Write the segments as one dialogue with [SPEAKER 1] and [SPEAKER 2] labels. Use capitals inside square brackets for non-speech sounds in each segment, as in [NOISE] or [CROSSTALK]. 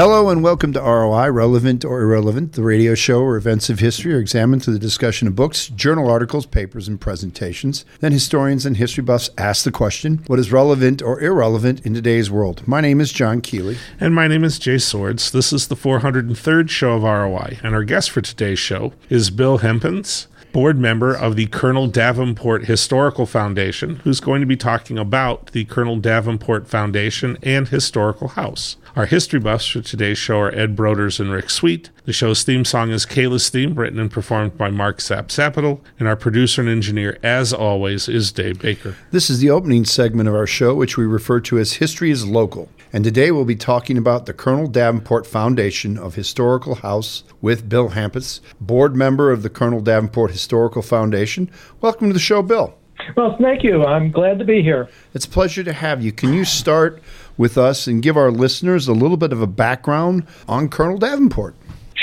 [SPEAKER 1] Hello and welcome to ROI, Relevant or Irrelevant, the radio show where events of history are examined through the discussion of books, journal articles, papers, and presentations. Then historians and history buffs ask the question, what is relevant or irrelevant in today's world? My name is John Keeley.
[SPEAKER 2] And my name is Jay Swords. This is the 403rd show of ROI, and our guest for today's show is Bill Hempens board member of the Colonel Davenport Historical Foundation, who's going to be talking about the Colonel Davenport Foundation and Historical House. Our history buffs for today's show are Ed Broders and Rick Sweet. The show's theme song is Kayla's Theme, written and performed by Mark Sapsapital. And our producer and engineer, as always, is Dave Baker.
[SPEAKER 1] This is the opening segment of our show, which we refer to as History is Local. And today we'll be talking about the Colonel Davenport Foundation of Historical House with Bill Hempens, board member of the Colonel Davenport Historical Foundation. Welcome to the show, Bill.
[SPEAKER 3] Well, thank you. I'm glad to be here.
[SPEAKER 1] It's a pleasure to have you. Can you start with us and give our listeners a little bit of a background on Colonel Davenport?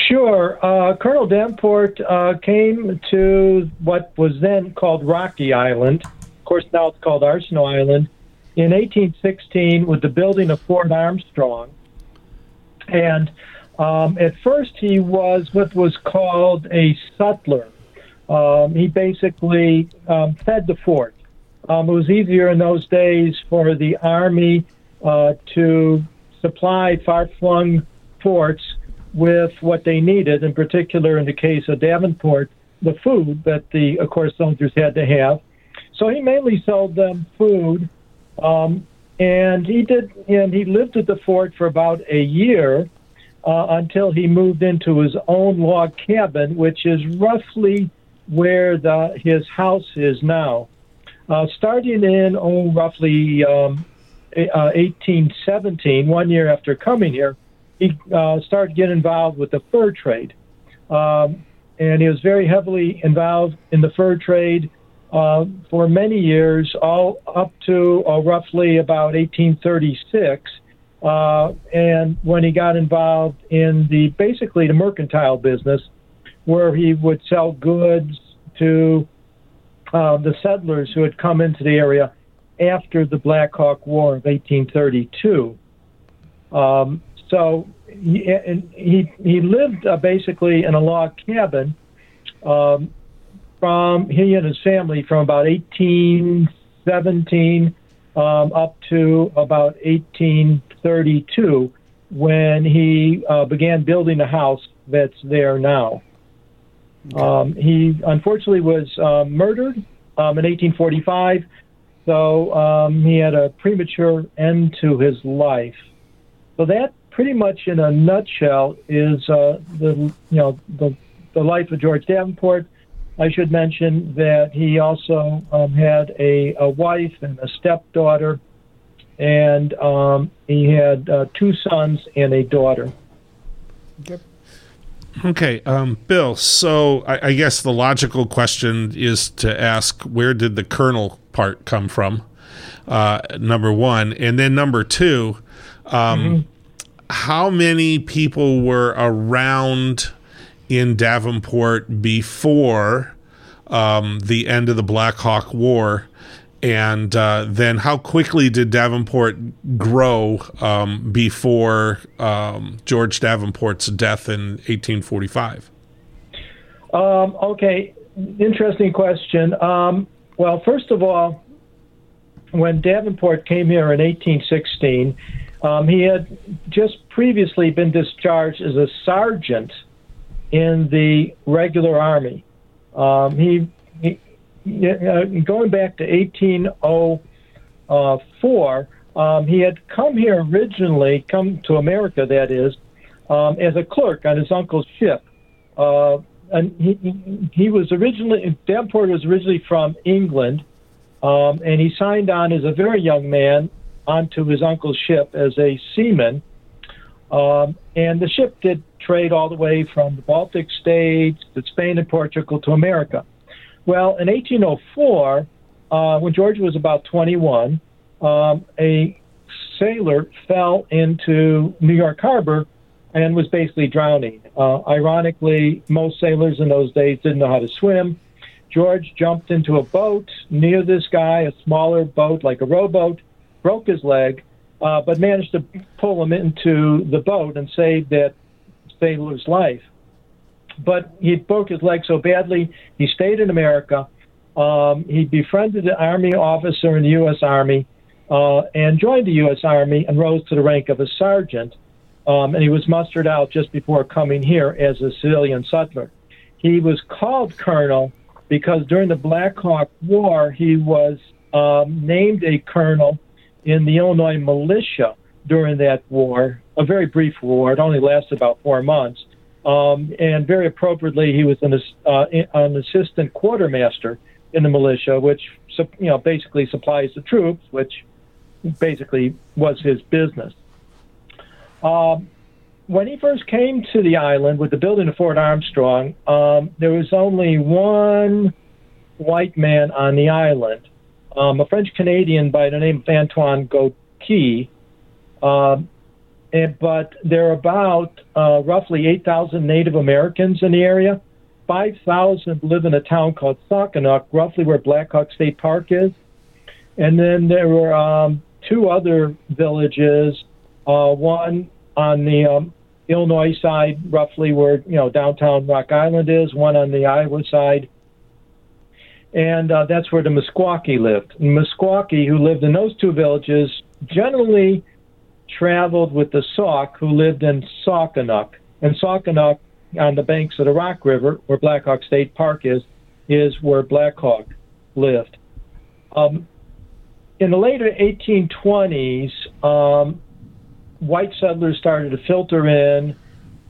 [SPEAKER 3] Sure. Uh, Colonel Davenport uh, came to what was then called Rocky Island. Of course, now it's called Arsenal Island. In 1816, with the building of Fort Armstrong. And um, at first, he was what was called a sutler. Um, he basically um, fed the fort. Um, it was easier in those days for the Army uh, to supply far flung forts with what they needed, in particular, in the case of Davenport, the food that the, of course, soldiers had to have. So he mainly sold them food, um, and he did, and he lived at the fort for about a year uh, until he moved into his own log cabin, which is roughly where the his house is now. Uh, starting in oh, roughly um, 1817, uh, one year after coming here, he uh, started getting involved with the fur trade. Um, and he was very heavily involved in the fur trade uh, for many years, all up to uh, roughly about 1836. Uh, and when he got involved in the basically the mercantile business, where he would sell goods to uh, the settlers who had come into the area after the Black Hawk War of 1832. Um, so he, he, lived uh, basically in a log cabin um, from he and his family from about 1817 um, up to about 1832 when he uh, began building the house that's there now. Um, he unfortunately was uh, murdered um, in 1845 so um, he had a premature end to his life. So that pretty much in a nutshell is uh, the you know the the life of George Davenport. I should mention that he also um, had a, a wife and a stepdaughter, and um, he had uh, two sons and a daughter.
[SPEAKER 2] Yep. Okay, um, Bill. So I, I, guess the logical question is to ask where did the colonel part come from? Uh, number one, and then number two, um, mm-hmm. How many people were around in Davenport before um, the end of the Black Hawk War? and uh, then how quickly did Davenport grow um, before um, George Davenport's death in 1845?
[SPEAKER 3] Um, okay, interesting question. Um, well, first of all, when Davenport came here in 1816, um, he had just previously been discharged as a sergeant in the regular army. Um, he uh, going back to 1804, um, he had come here originally, come to America, that is, um, as a clerk on his uncle's ship. Uh, and he, he was originally, Davenport was originally from England, um, and he signed on as a very young man onto his uncle's ship as a seaman. Um, and the ship did trade all the way from the Baltic states to Spain and Portugal to America. Well, in 1804, uh, when George was about 21, um, a sailor fell into New York Harbor and was basically drowning. Uh, ironically, most sailors in those days didn't know how to swim. George jumped into a boat near this guy, a smaller boat like a rowboat, broke his leg, uh, but managed to pull him into the boat and save that sailor's life. But he broke his leg so badly, he stayed in America. Um, he befriended an Army officer in the U.S. Army uh, and joined the U.S. Army and rose to the rank of a sergeant. Um, and he was mustered out just before coming here as a civilian settler. He was called colonel because during the Black Hawk War, he was um, named a colonel in the Illinois militia during that war, a very brief war. It only lasted about four months. Um, and very appropriately, he was an, uh, an assistant quartermaster in the militia, which you know basically supplies the troops, which basically was his business. Um, when he first came to the island with the building of Fort Armstrong, um, there was only one white man on the island, um, a French Canadian by the name of Antoine Gautier. Uh, and, but there are about uh, roughly 8,000 Native Americans in the area. 5,000 live in a town called Saukenuk, roughly where Black Hawk State Park is. And then there were um, two other villages, uh, one on the um, Illinois side, roughly where you know downtown Rock Island is, one on the Iowa side, and uh, that's where the Meskwaki lived. And Meskwaki, who lived in those two villages, generally traveled with the Sauk, who lived in Saukenuk. And Saukenuk, on the banks of the Rock River, where Black Hawk State Park is, is where Black Hawk lived. Um, in the later 1820s, um, white settlers started to filter in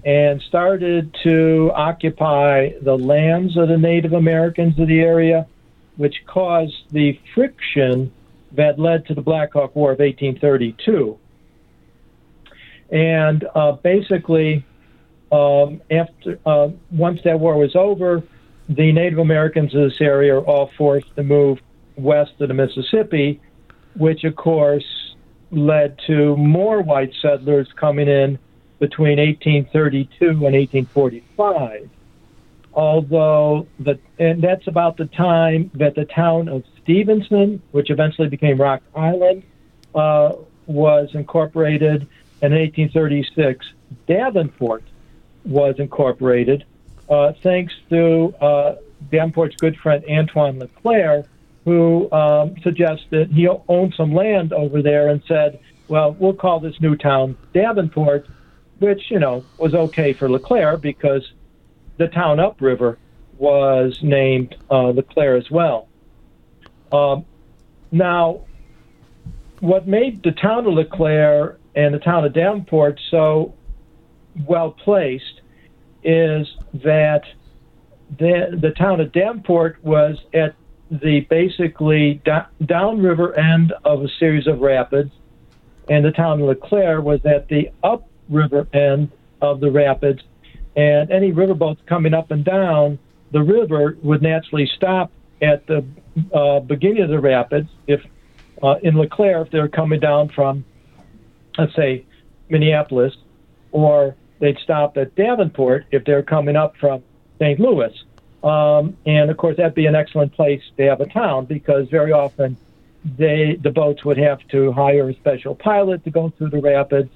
[SPEAKER 3] and started to occupy the lands of the Native Americans of the area, which caused the friction that led to the Black Hawk War of 1832. And uh, basically, um, after uh, once that war was over, the Native Americans of this area are all forced to move west of the Mississippi, which of course led to more white settlers coming in between 1832 and 1845. Although the and that's about the time that the town of Stephenson, which eventually became Rock Island, uh, was incorporated. And in 1836, Davenport was incorporated, uh, thanks to uh, Davenport's good friend Antoine LeClaire, who um, suggested he owned some land over there and said, well, we'll call this new town Davenport, which, you know, was okay for Leclaire because the town upriver was named uh, LeClaire as well. Um, now, what made the town of Leclaire and the town of Davenport so well placed is that the, the town of Davenport was at the basically downriver end of a series of rapids, and the town of Leclaire was at the upriver end of the rapids. And any riverboats coming up and down the river would naturally stop at the uh, beginning of the rapids. If uh, in LeClaire if they're coming down from, let's say, Minneapolis, or they'd stop at Davenport if they're coming up from St. Louis. Um, and of course, that'd be an excellent place to have a town because very often they the boats would have to hire a special pilot to go through the rapids.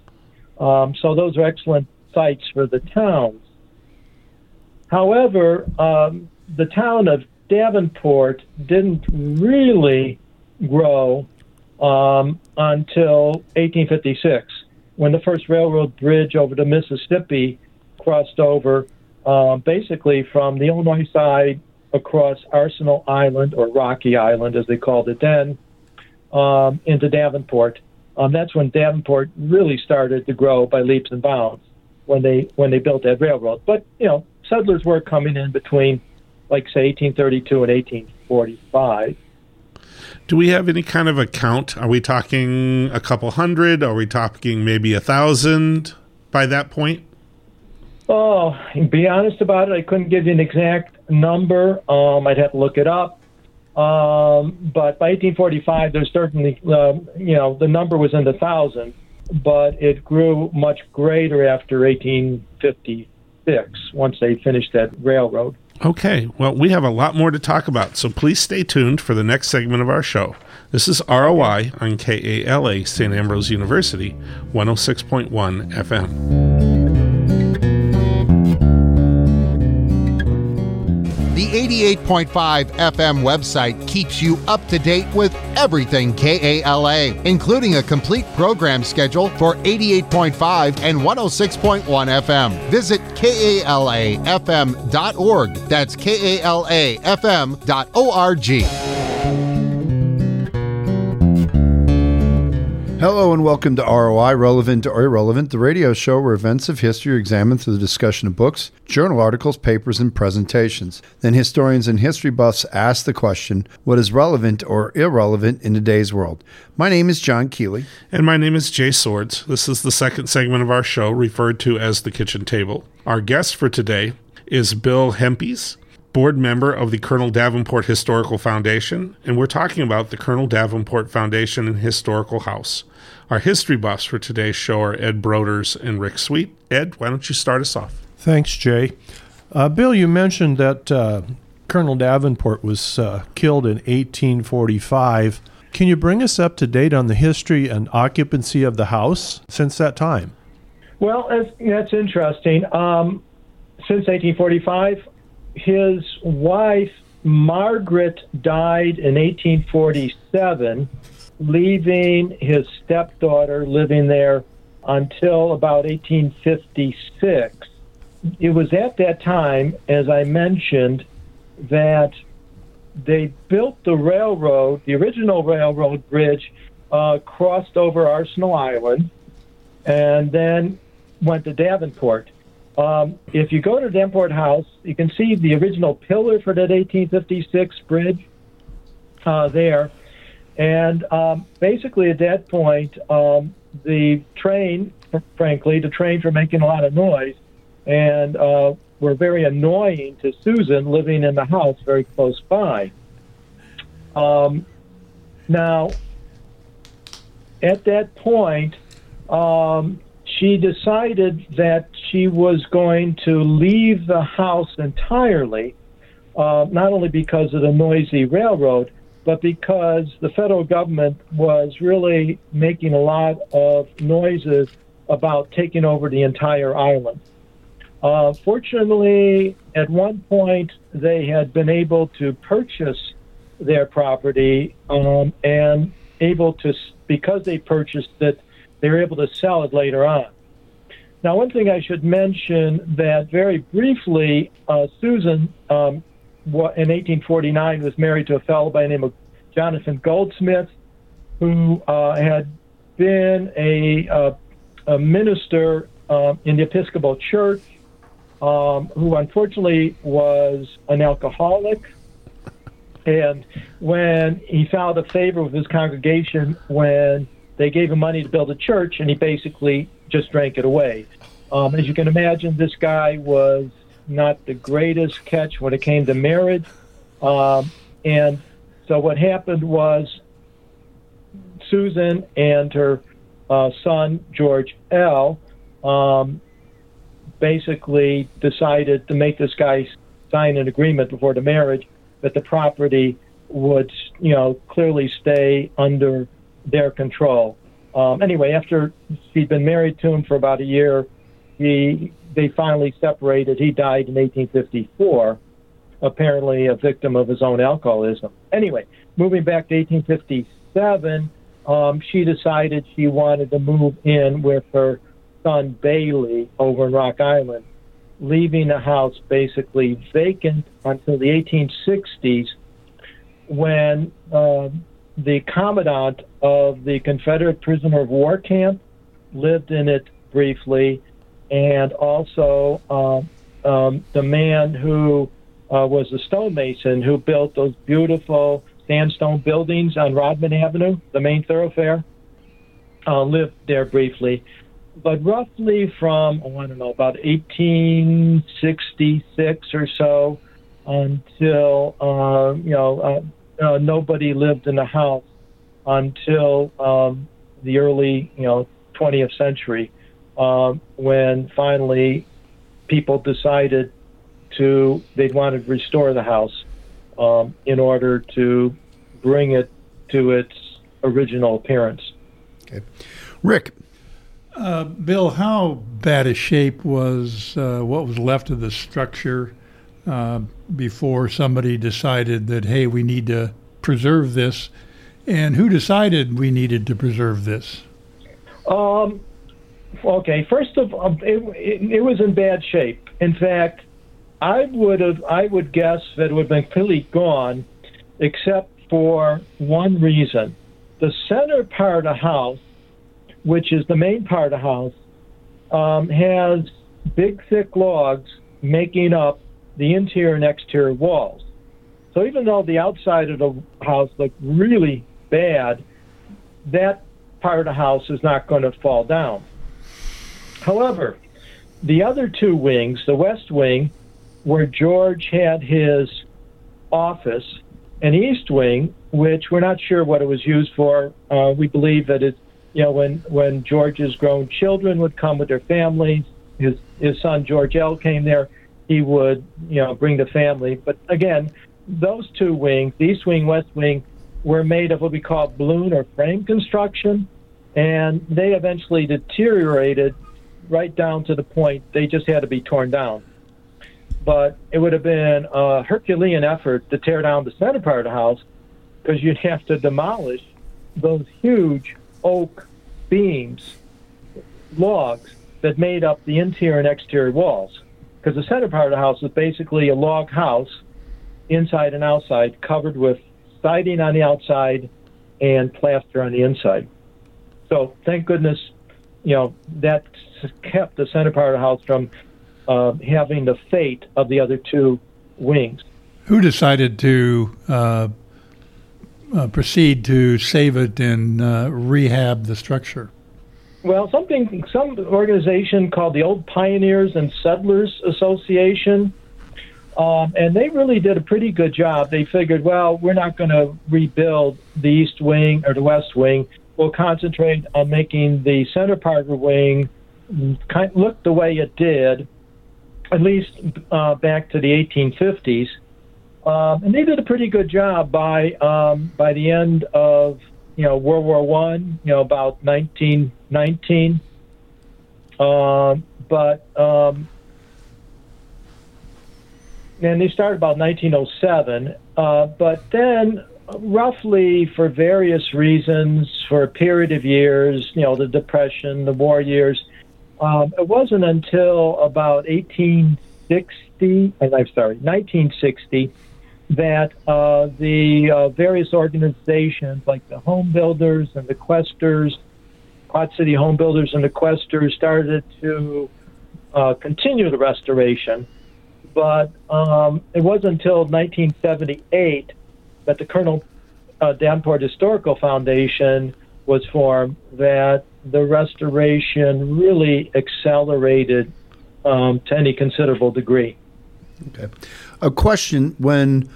[SPEAKER 3] Um, so those are excellent sites for the towns. However, um, the town of Davenport didn't really grow um, until 1856 when the first railroad bridge over the Mississippi crossed over uh, basically from the Illinois side across Arsenal Island or Rocky Island, as they called it then, um, into Davenport. Um, that's when Davenport really started to grow by leaps and bounds when they when they built that railroad. But you know, settlers were coming in between, like say, 1832 and 1845.
[SPEAKER 2] Do we have any kind of a count? Are we talking a couple hundred? Are we talking maybe a thousand by that point?
[SPEAKER 3] Oh, be honest about it, I couldn't give you an exact number. Um, I'd have to look it up. Um, but by 1845, there's certainly, um, you know, the number was in the thousands, but it grew much greater after 1856 once they finished that railroad.
[SPEAKER 2] Okay, well, we have a lot more to talk about, so please stay tuned for the next segment of our show. This is ROI on KALA St. Ambrose University, 106.1 FM.
[SPEAKER 4] The 88.5 FM website keeps you up to date with everything KALA, including a complete program schedule for 88.5 and 106.1 FM. Visit KALAFM.org. That's KALAFM.org.
[SPEAKER 1] Hello and welcome to ROI, Relevant or Irrelevant, the radio show where events of history are examined through the discussion of books, journal articles, papers, and presentations. Then historians and history buffs ask the question, what is relevant or irrelevant in today's world? My name is John Keeley.
[SPEAKER 2] And my name is Jay Swords. This is the second segment of our show, referred to as the kitchen table. Our guest for today is Bill Hempes board member of the Colonel Davenport Historical Foundation, and we're talking about the Colonel Davenport Foundation and Historical House. Our history buffs for today's show are Ed Broders and Rick Sweet. Ed, why don't you start us off?
[SPEAKER 5] Thanks, Jay. Uh, Bill, you mentioned that uh, Colonel Davenport was uh, killed in 1845. Can you bring us up to date on the history and occupancy of the house since that time?
[SPEAKER 3] Well, that's, that's interesting. Um, since 1845, his wife, Margaret, died in 1847 leaving his stepdaughter living there until about 1856. It was at that time, as I mentioned, that they built the railroad, the original railroad bridge, uh, crossed over Arsenal Island, and then went to Davenport. Um, if you go to Davenport House, you can see the original pillar for that 1856 bridge uh, there. And um, basically, at that point, um, the train, frankly, the trains were making a lot of noise and uh, were very annoying to Susan living in the house very close by. Um, now, at that point, um, she decided that she was going to leave the house entirely, uh, not only because of the noisy railroad, but because the federal government was really making a lot of noises about taking over the entire island. Uh, fortunately, at one point, they had been able to purchase their property um, and able to, because they purchased it, they were able to sell it later on. Now, one thing I should mention that very briefly, uh, Susan um, in 1849 was married to a fellow by the name of Jonathan Goldsmith, who uh, had been a, uh, a minister uh, in the Episcopal Church, um, who unfortunately was an alcoholic. And when he found a favor with his congregation, when they gave him money to build a church, and he basically just drank it away. Um, as you can imagine, this guy was not the greatest catch when it came to marriage. Um, and so what happened was Susan and her uh, son, George L., um, basically decided to make this guy sign an agreement before the marriage that the property would, you know, clearly stay under their control. Um, anyway, after she'd been married to him for about a year, he they finally separated. He died in 1854, apparently a victim of his own alcoholism. Anyway, moving back to 1857, um, she decided she wanted to move in with her son Bailey over in Rock Island, leaving the house basically vacant until the 1860s when uh, the commandant of the Confederate prisoner of war camp lived in it briefly, and also uh, um, the man who uh, was a stonemason who built those beautiful sandstone buildings on Rodman Avenue, the main thoroughfare. Uh, lived there briefly, but roughly from oh, I don't know about 1866 or so until uh, you know uh, nobody lived in the house until um, the early you know 20th century um, when finally people decided to they wanted to restore the house um, in order to bring it to its original appearance.
[SPEAKER 1] Okay. Rick.
[SPEAKER 6] Uh, Bill, how bad a shape was uh, what was left of the structure uh, before somebody decided that, hey, we need to preserve this? And who decided we needed to preserve this?
[SPEAKER 3] Um, okay, first of all, it, it, it was in bad shape. In fact, I would have, I would guess that it would have been completely gone, except for one reason. The center part of the house which is the main part of the house, um, has big, thick logs making up the interior and exterior walls. So even though the outside of the house looked really bad, that part of the house is not going to fall down. However, the other two wings, the west wing, where George had his office, and east wing, which we're not sure what it was used for. Uh, we believe that it you know, when when George's grown children would come with their families, his his son George L came there, he would you know bring the family. But again, those two wings, the east wing, west wing, were made of what we call balloon or frame construction, and they eventually deteriorated right down to the point they just had to be torn down. But it would have been a Herculean effort to tear down the center part of the house because you'd have to demolish those huge oak beams, logs that made up the interior and exterior walls. Because the center part of the house is basically a log house, inside and outside, covered with siding on the outside and plaster on the inside. So thank goodness, you know, that kept the center part of the house from uh, having the fate of the other two wings.
[SPEAKER 6] Who decided to uh, uh, proceed to save it and uh, rehab the structure?
[SPEAKER 3] Well, something some organization called the Old Pioneers and Settlers Association, um, and they really did a pretty good job. They figured, well, we're not going to rebuild the East Wing or the West Wing. We'll concentrate on making the center part of the wing kind look the way it did, at least uh, back to the 1850s. Um, and they did a pretty good job by um, by the end of you know World War One, you know about 1919. Um, but um, and they started about 1907. Uh, but then, roughly for various reasons, for a period of years, you know, the Depression, the war years, um, it wasn't until about 1860, and I'm sorry, 1960 that uh, the uh, various organizations like the home builders and the questers, Quad City home builders and the questers started to uh, continue the restoration. But um, it wasn't until 1978 that the Colonel uh, Davenport Historical Foundation was formed that the restoration really accelerated um, to any considerable degree.
[SPEAKER 1] Okay. A question when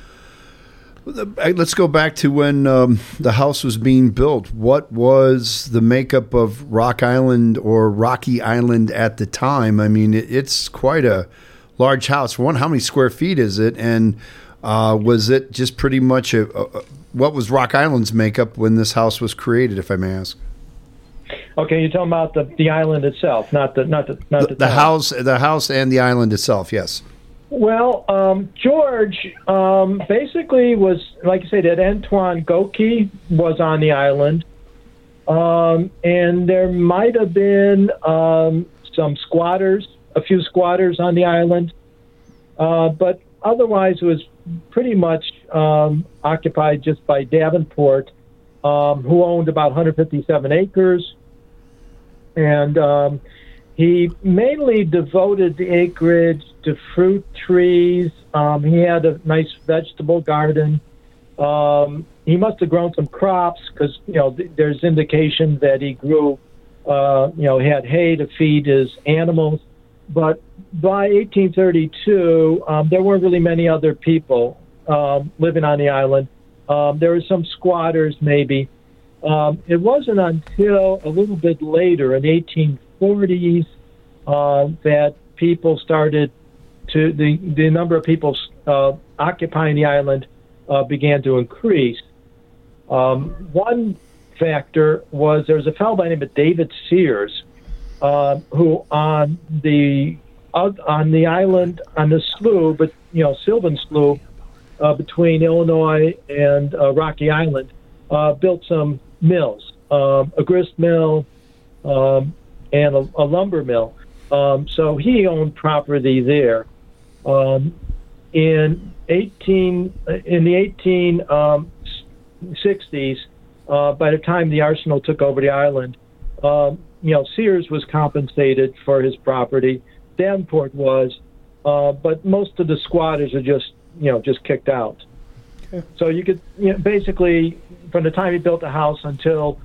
[SPEAKER 1] Let's go back to when um, the house was being built. What was the makeup of Rock Island or Rocky Island at the time? I mean, it, it's quite a large house. One, how many square feet is it? And uh, was it just pretty much a, a, what was Rock Island's makeup when this house was created, if I may ask?
[SPEAKER 3] Okay, you're talking about the, the island itself, not the not the not the,
[SPEAKER 1] the, the house, the house and the island itself. Yes.
[SPEAKER 3] Well, um, George um, basically was, like I said, that Antoine Goki was on the island. Um, and there might have been um, some squatters, a few squatters on the island. Uh, but otherwise, it was pretty much um, occupied just by Davenport, um, who owned about 157 acres. And he mainly devoted the acreage to fruit trees. Um, he had a nice vegetable garden. Um, he must have grown some crops because you know th- there's indication that he grew, uh, you know, he had hay to feed his animals. But by 1832, um, there weren't really many other people um, living on the island. Um, there were some squatters, maybe. Um, it wasn't until a little bit later, in 1840s, uh, that people started to the the number of people uh, occupying the island uh, began to increase. Um, one factor was there was a fellow by the name of David Sears, uh, who on the on the island on the slough, but you know Sylvan Slough, uh, between Illinois and uh, Rocky Island, uh, built some mills, um, a grist mill, um, and a, a lumber mill. Um, so he owned property there. Um, in 18 in the 1860s, uh, by the time the arsenal took over the island, um, you know Sears was compensated for his property. Davenport was, uh, but most of the squatters are just you know just kicked out. So you could you know, basically from the time he built the house until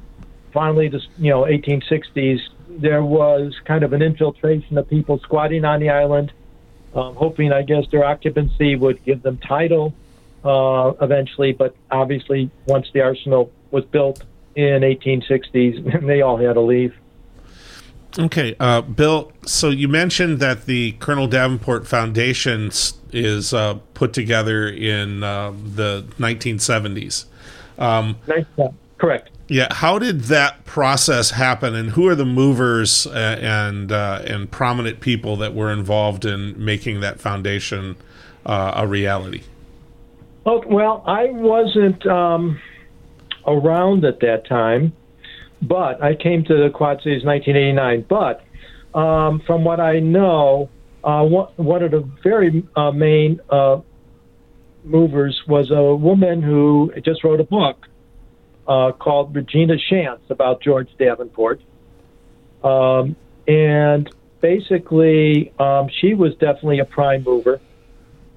[SPEAKER 3] finally the you know 1860s, there was kind of an infiltration of people squatting on the island, um, hoping I guess their occupancy would give them title uh, eventually. But obviously, once the arsenal was built in 1860s, [LAUGHS] they all had to leave.
[SPEAKER 2] Okay, uh, Bill. So you mentioned that the Colonel Davenport Foundation is uh, put together in uh, the 1970s. Um,
[SPEAKER 3] correct.
[SPEAKER 2] Yeah. How did that process happen, and who are the movers uh, and uh, and prominent people that were involved in making that foundation uh, a reality?
[SPEAKER 3] Oh, well, I wasn't um, around at that time. But I came to the Quad Cities 1989. But um, from what I know, uh, one, of the very uh, main uh, movers was a woman who just wrote a book uh, called Regina Shantz about George Davenport. Um, and basically, um, she was definitely a prime mover.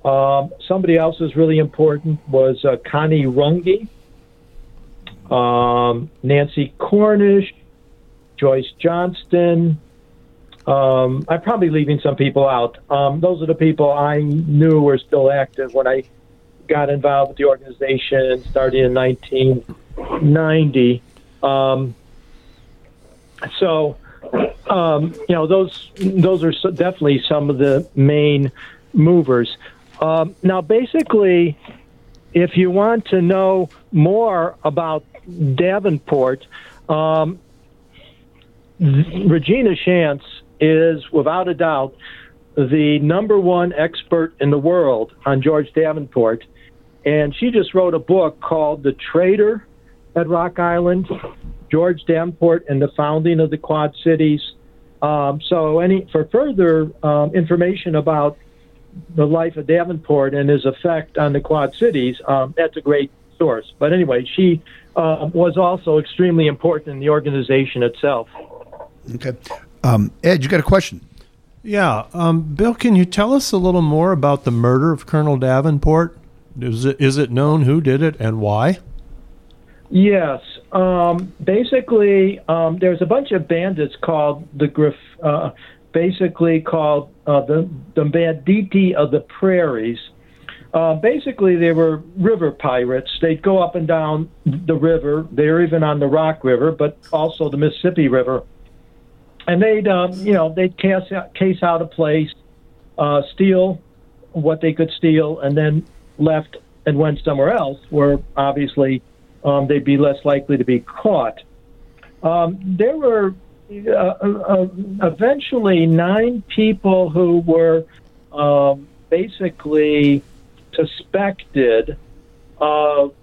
[SPEAKER 3] Um, somebody else who's really important was uh, Connie Runge um, Nancy Cornish, Joyce Johnston. Um, I'm probably leaving some people out. Um, those are the people I knew were still active when I got involved with the organization starting in 1990. Um, so, um, you know, those those are definitely some of the main movers. Um, now, basically, if you want to know more about Davenport, um, Regina Shantz is without a doubt the number one expert in the world on George Davenport. And she just wrote a book called The Trader at Rock Island, George Davenport and the Founding of the Quad Cities. Um, so, any for further um, information about the life of Davenport and his effect on the Quad Cities, um, that's a great source. But anyway, she uh, was also extremely important in the organization itself.
[SPEAKER 1] Okay. Um, Ed, you got a question?
[SPEAKER 5] Yeah. Um, Bill, can you tell us a little more about the murder of Colonel Davenport? Is it, is it known who did it and why?
[SPEAKER 3] Yes. Um, basically, um, there's a bunch of bandits called the Griff, uh, basically called uh, the the Banditti of the Prairies, uh, basically, they were river pirates. They'd go up and down the river. They were even on the Rock River, but also the Mississippi River. And they'd, um, you know, they'd case out, case out a place, uh, steal what they could steal, and then left and went somewhere else where obviously um, they'd be less likely to be caught. Um, there were uh, uh, eventually nine people who were um, basically suspected of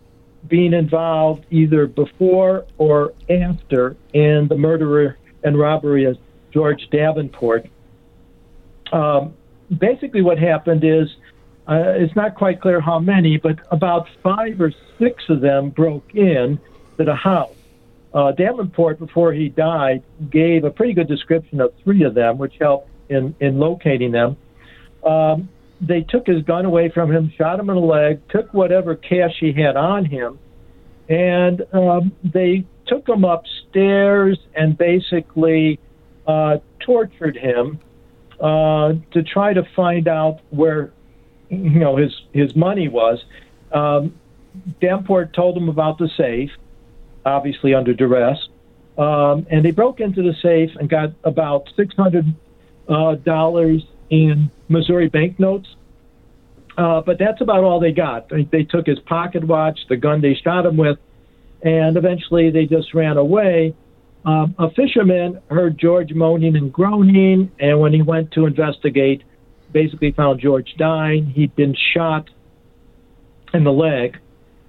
[SPEAKER 3] being involved either before or after in the murder and robbery of George Davenport. Um, basically, what happened is uh, it's not quite clear how many, but about five or six of them broke in to the house. Uh, Davenport, before he died, gave a pretty good description of three of them, which helped in, in locating them. Um, they took his gun away from him, shot him in the leg, took whatever cash he had on him, and um, they took him upstairs and basically uh, tortured him uh, to try to find out where you know his his money was. Um, Davenport told them about the safe, obviously under duress, um, and they broke into the safe and got about six hundred uh, dollars in Missouri banknotes. Uh, but that's about all they got. They, they took his pocket watch, the gun they shot him with, and eventually they just ran away. Um, a fisherman heard George moaning and groaning, and when he went to investigate, basically found George dying. He'd been shot in the leg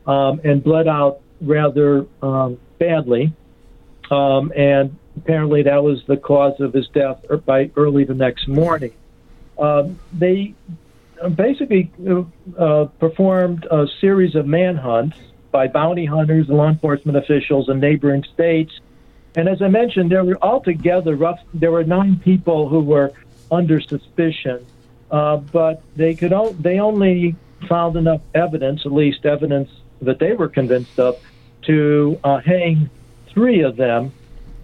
[SPEAKER 3] um, and bled out rather um, badly. Um, and apparently that was the cause of his death by early the next morning. Um, they basically uh, uh, performed a series of manhunts by bounty hunters, law enforcement officials in neighboring states. And as I mentioned, there were altogether rough. There were nine people who were under suspicion, uh, but they could o- they only found enough evidence, at least evidence that they were convinced of, to uh, hang three of them.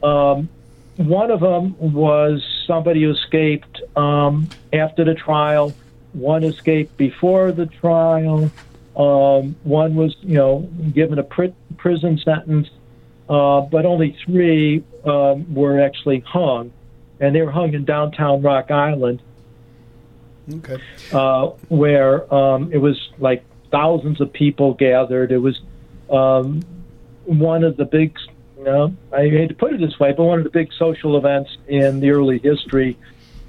[SPEAKER 3] Um, one of them was somebody who escaped um, after the trial. One escaped before the trial. Um, one was, you know, given a pr- prison sentence, uh, but only three um, were actually hung, and they were hung in downtown Rock Island,
[SPEAKER 1] Okay.
[SPEAKER 3] uh, where um, it was like thousands of people gathered. It was um, one of the big, know, I hate to put it this way, but one of the big social events in the early history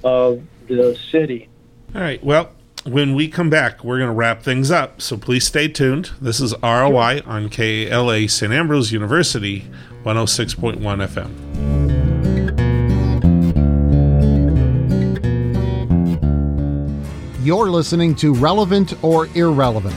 [SPEAKER 3] of the city.
[SPEAKER 2] All right. Well, when we come back, we're going to wrap things up. So please stay tuned. This is ROI on KALA St. Ambrose University, 106.1 FM.
[SPEAKER 4] You're listening to Relevant or Irrelevant.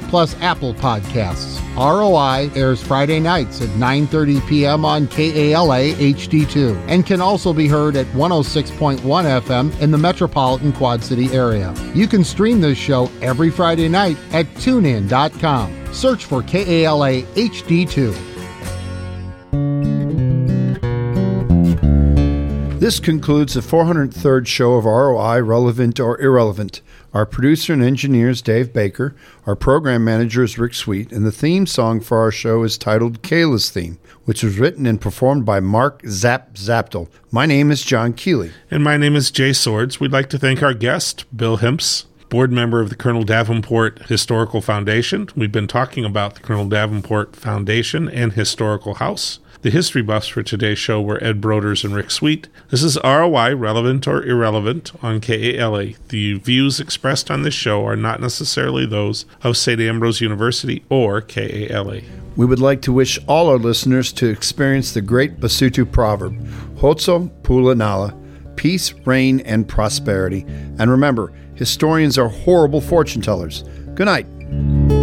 [SPEAKER 4] plus Apple Podcasts. ROI airs Friday nights at 9:30 p.m. on KALA HD2 and can also be heard at 106.1 FM in the metropolitan Quad City area. You can stream this show every Friday night at tunein.com. Search for KALA HD2.
[SPEAKER 1] This concludes the 403rd show of ROI Relevant or Irrelevant. Our producer and engineer is Dave Baker. Our program manager is Rick Sweet. And the theme song for our show is titled Kayla's Theme, which was written and performed by Mark Zap Zaptel. My name is John Keeley.
[SPEAKER 2] And my name is Jay Swords. We'd like to thank our guest, Bill Himps, board member of the Colonel Davenport Historical Foundation. We've been talking about the Colonel Davenport Foundation and Historical House. The history buffs for today's show were Ed Broders and Rick Sweet. This is ROI, relevant or irrelevant, on KALA. The views expressed on this show are not necessarily those of St. Ambrose University or KALA.
[SPEAKER 1] We would like to wish all our listeners to experience the great Basutu proverb, Khotso Pula Nala, peace, rain, and prosperity. And remember, historians are horrible fortune tellers. Good night.